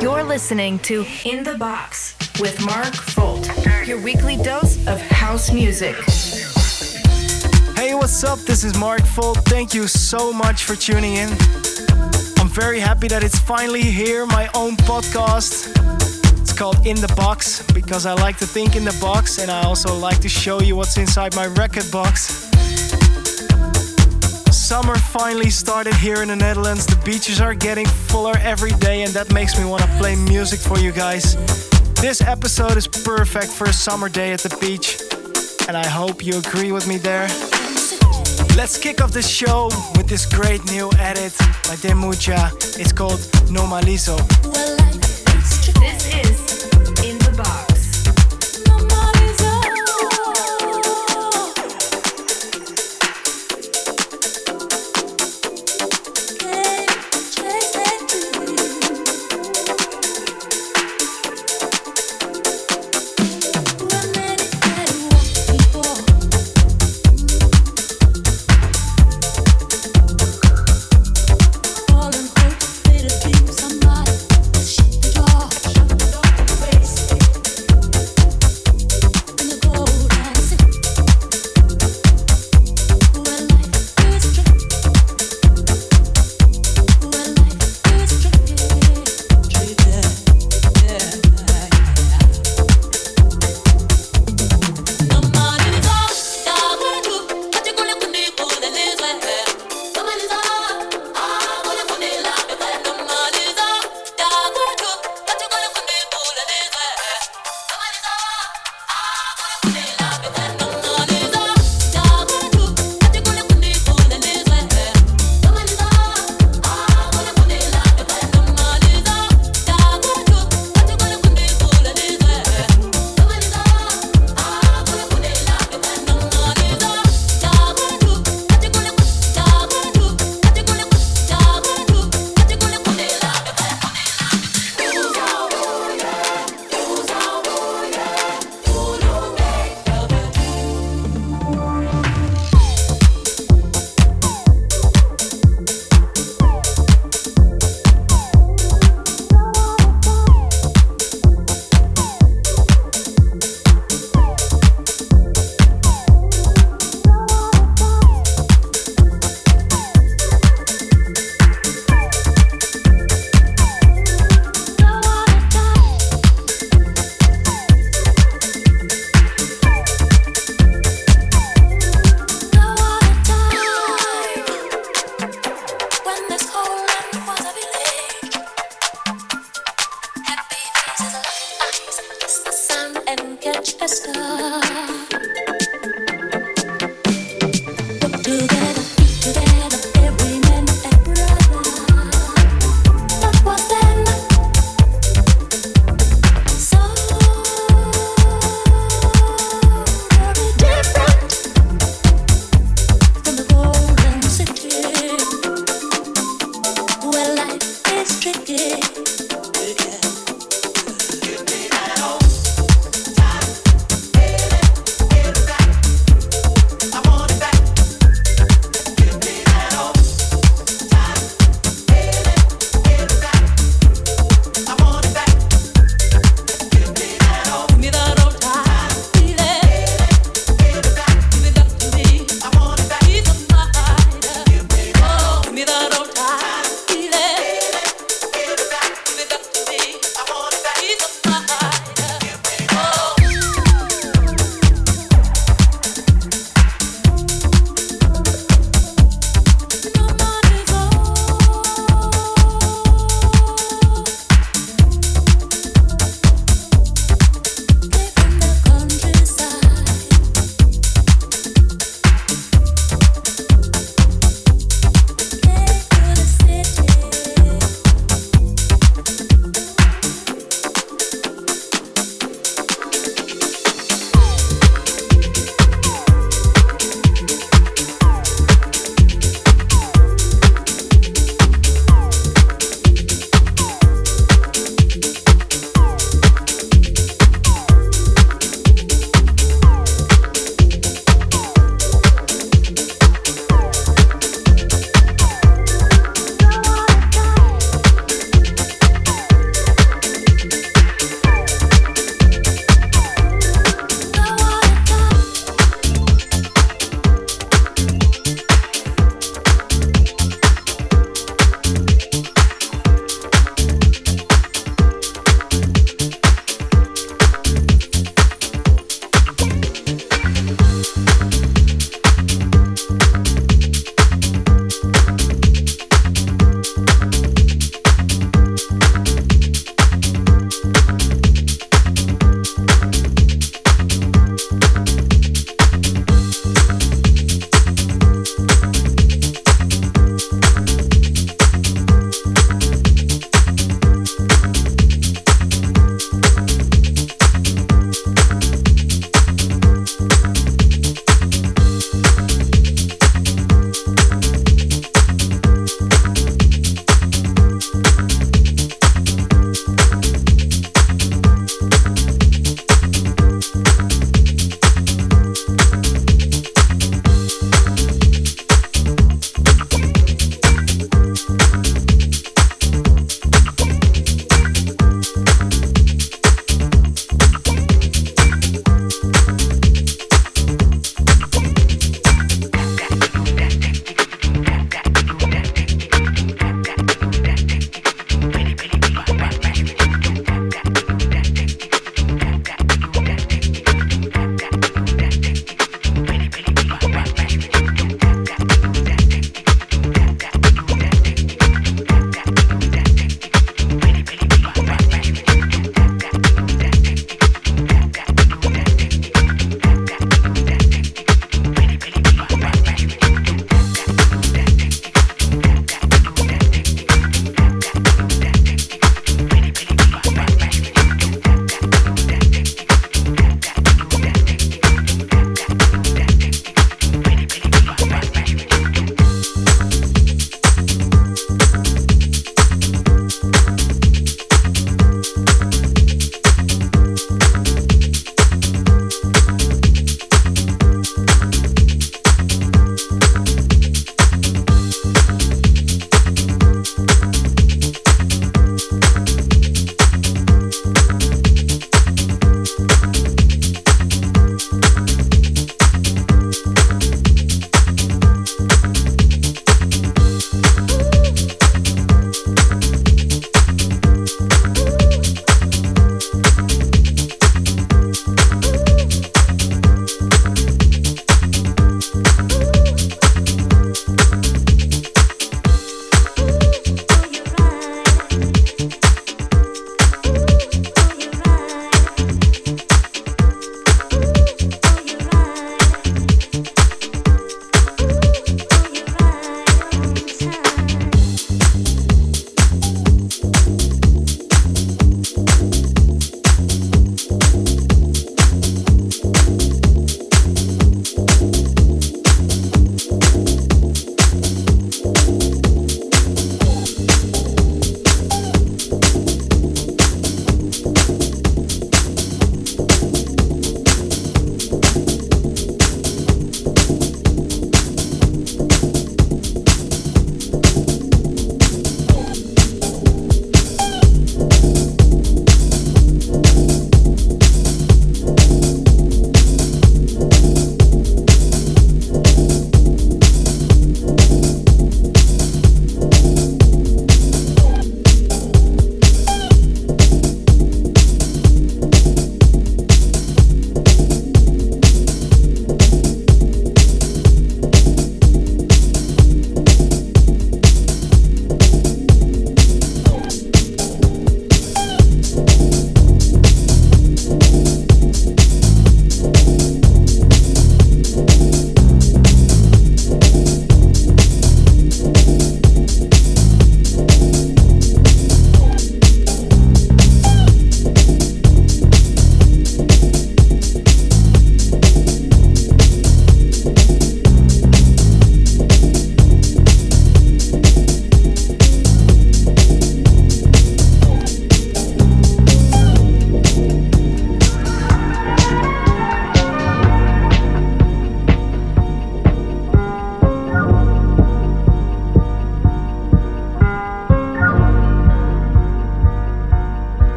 You're listening to In the Box with Mark Folt, your weekly dose of house music. Hey, what's up? This is Mark Folt. Thank you so much for tuning in. I'm very happy that it's finally here, my own podcast. It's called In the Box because I like to think in the box and I also like to show you what's inside my record box. Summer finally started here in the Netherlands. The beaches are getting fuller every day, and that makes me want to play music for you guys. This episode is perfect for a summer day at the beach, and I hope you agree with me there. Let's kick off the show with this great new edit by Demucha. It's called Normalizo.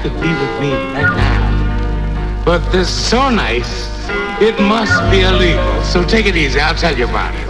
Could be with me right now. But this is so nice, it must be illegal. So take it easy, I'll tell you about it.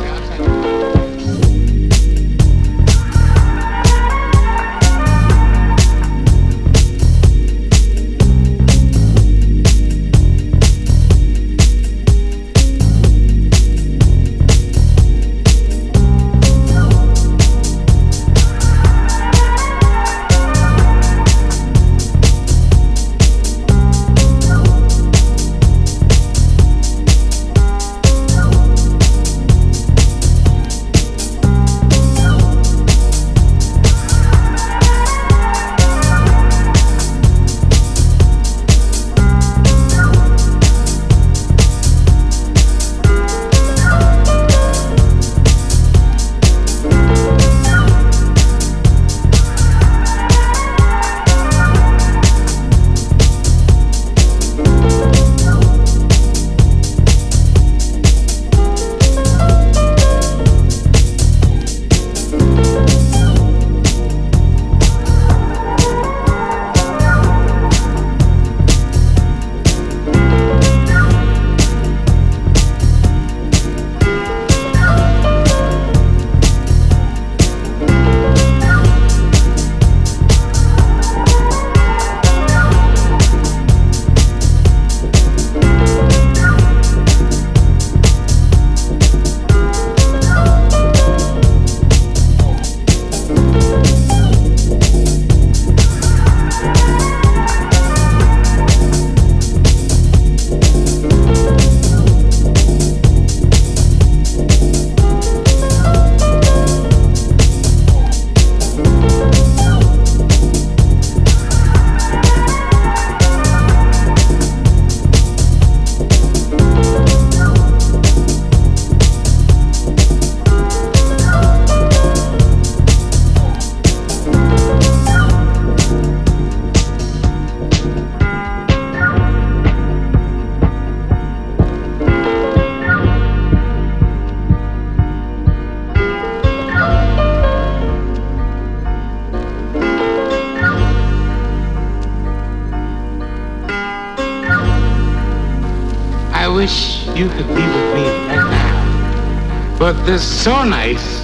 This so nice,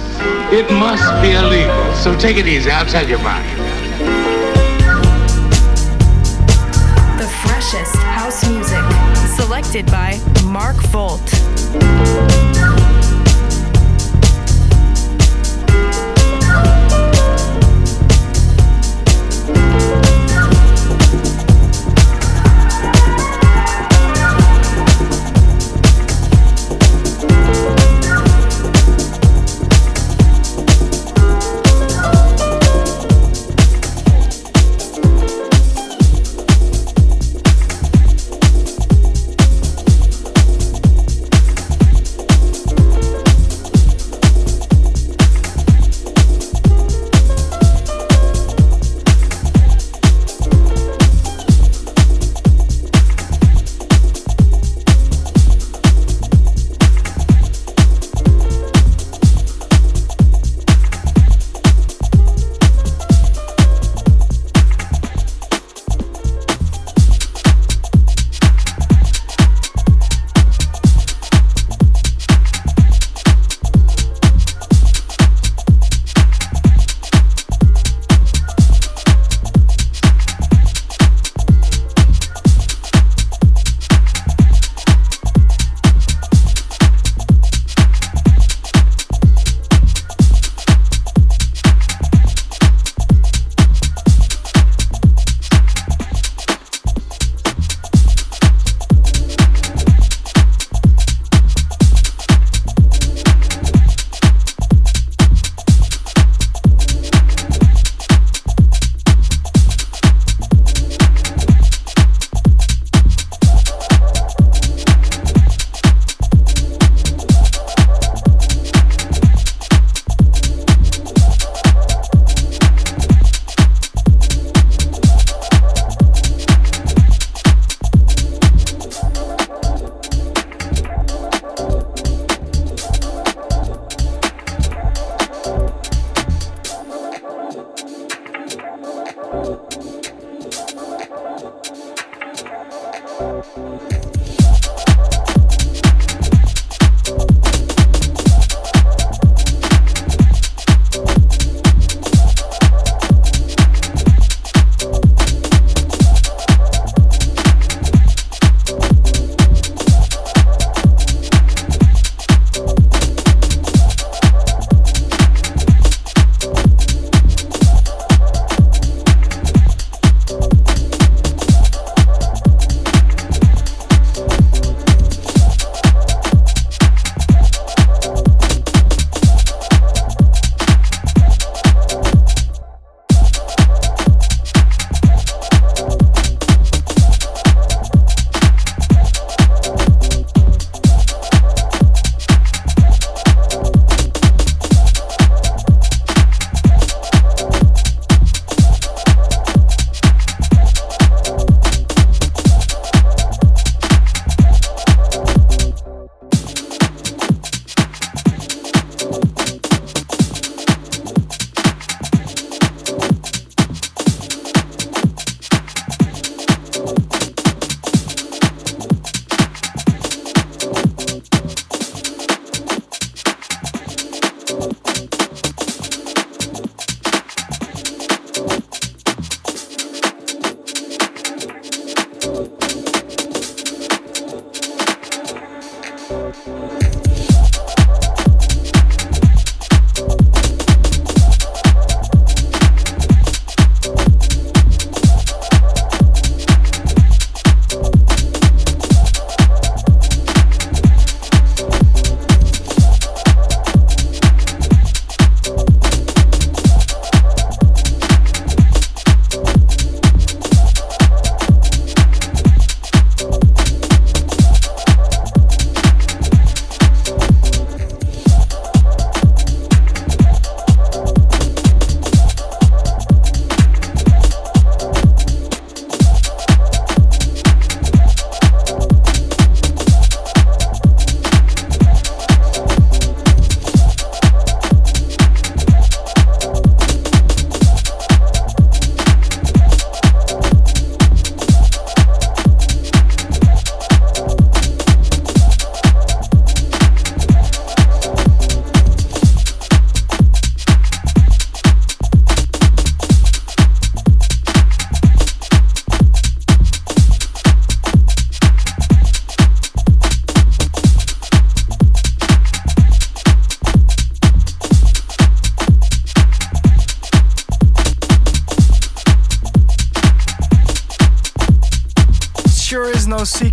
it must be illegal. So take it easy, I'll tell you about it. The freshest house music, selected by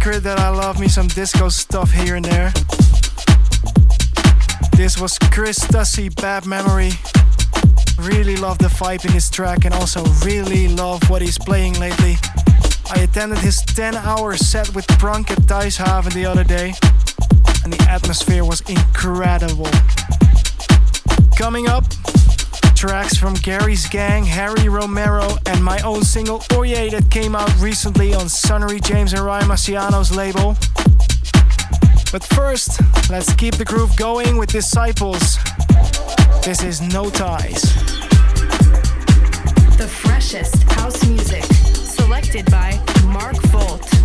secret that I love me some disco stuff here and there. This was Chris Stussy, Bad Memory. Really love the vibe in his track and also really love what he's playing lately. I attended his 10 hour set with Prunk at Dijshaven the other day, and the atmosphere was incredible. Coming up, tracks from Gary's Gang, Harry Romero, and my own single Oye that came out recently on Sunnery James and Ryan Marciano's label. But first, let's keep the groove going with Disciples. This is No Ties. The freshest house music, selected by Mark Volt.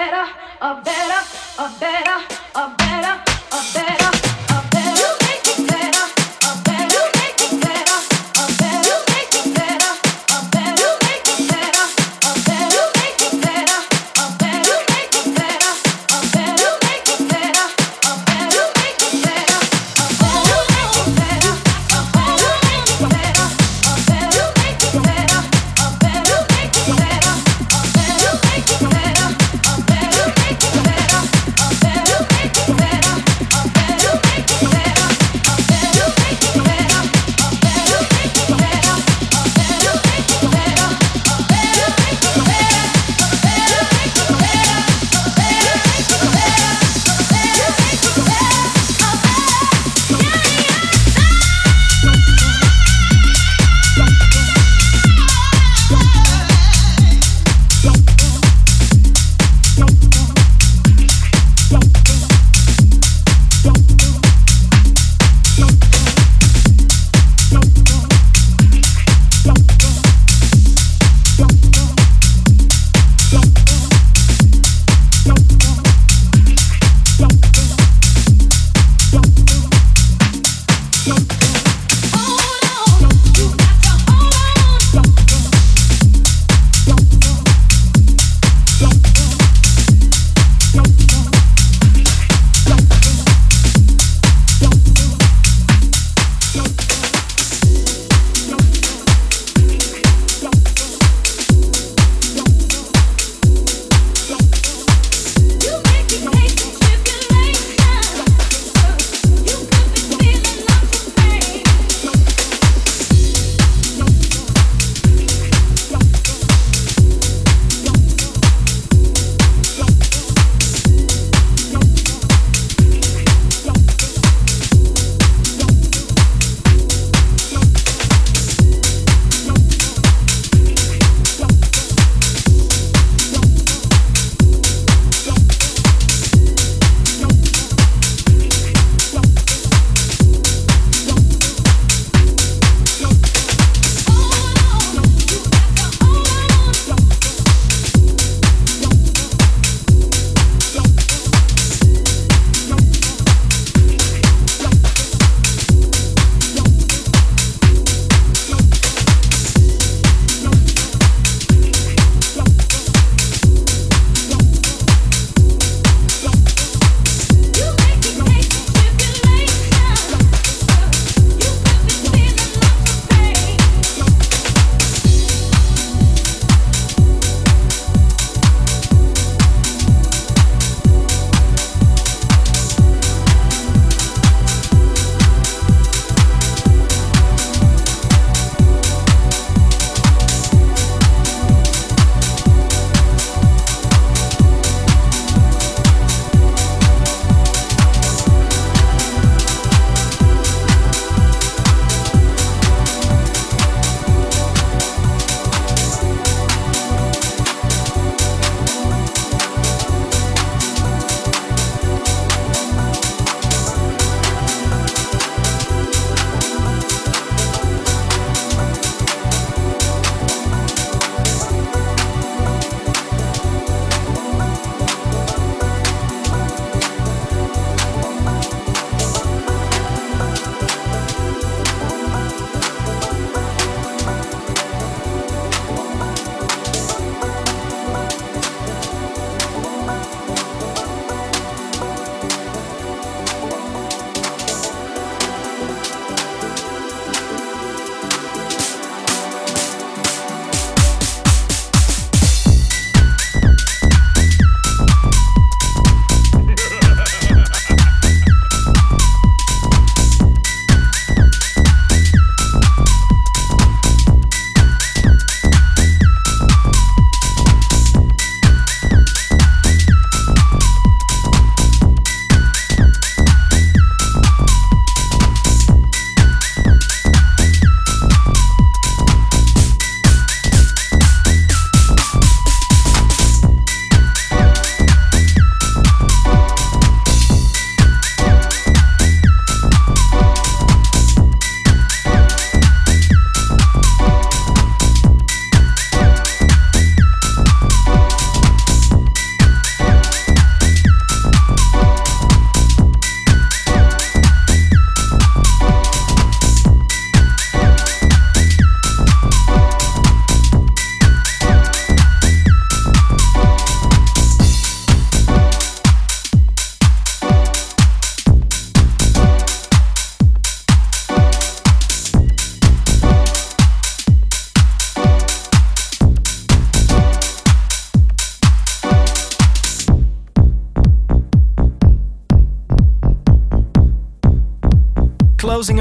Better.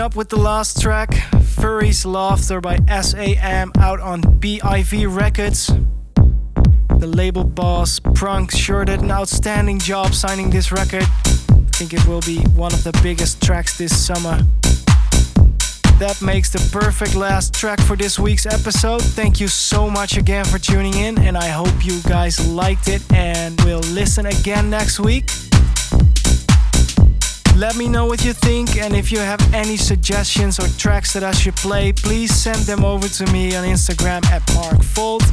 Up with the last track, Furry's Laughter by SAM out on BIV Records. The label boss, Prunk, sure did an outstanding job signing this record. I think it will be one of the biggest tracks this summer. That makes the perfect last track for this week's episode. Thank you so much again for tuning in, and I hope you guys liked it and will listen again next week. Let me know what you think, and if you have any suggestions or tracks that I should play, please send them over to me on Instagram at markfold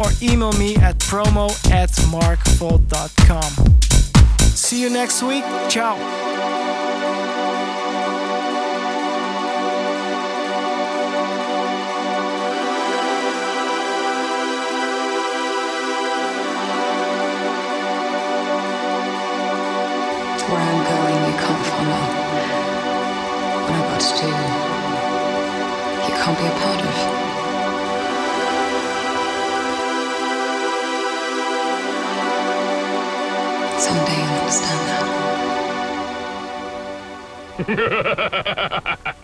or email me at promo at markfold.com. See you next week. Ciao. To do, you can't be a part of. Someday you'll understand that.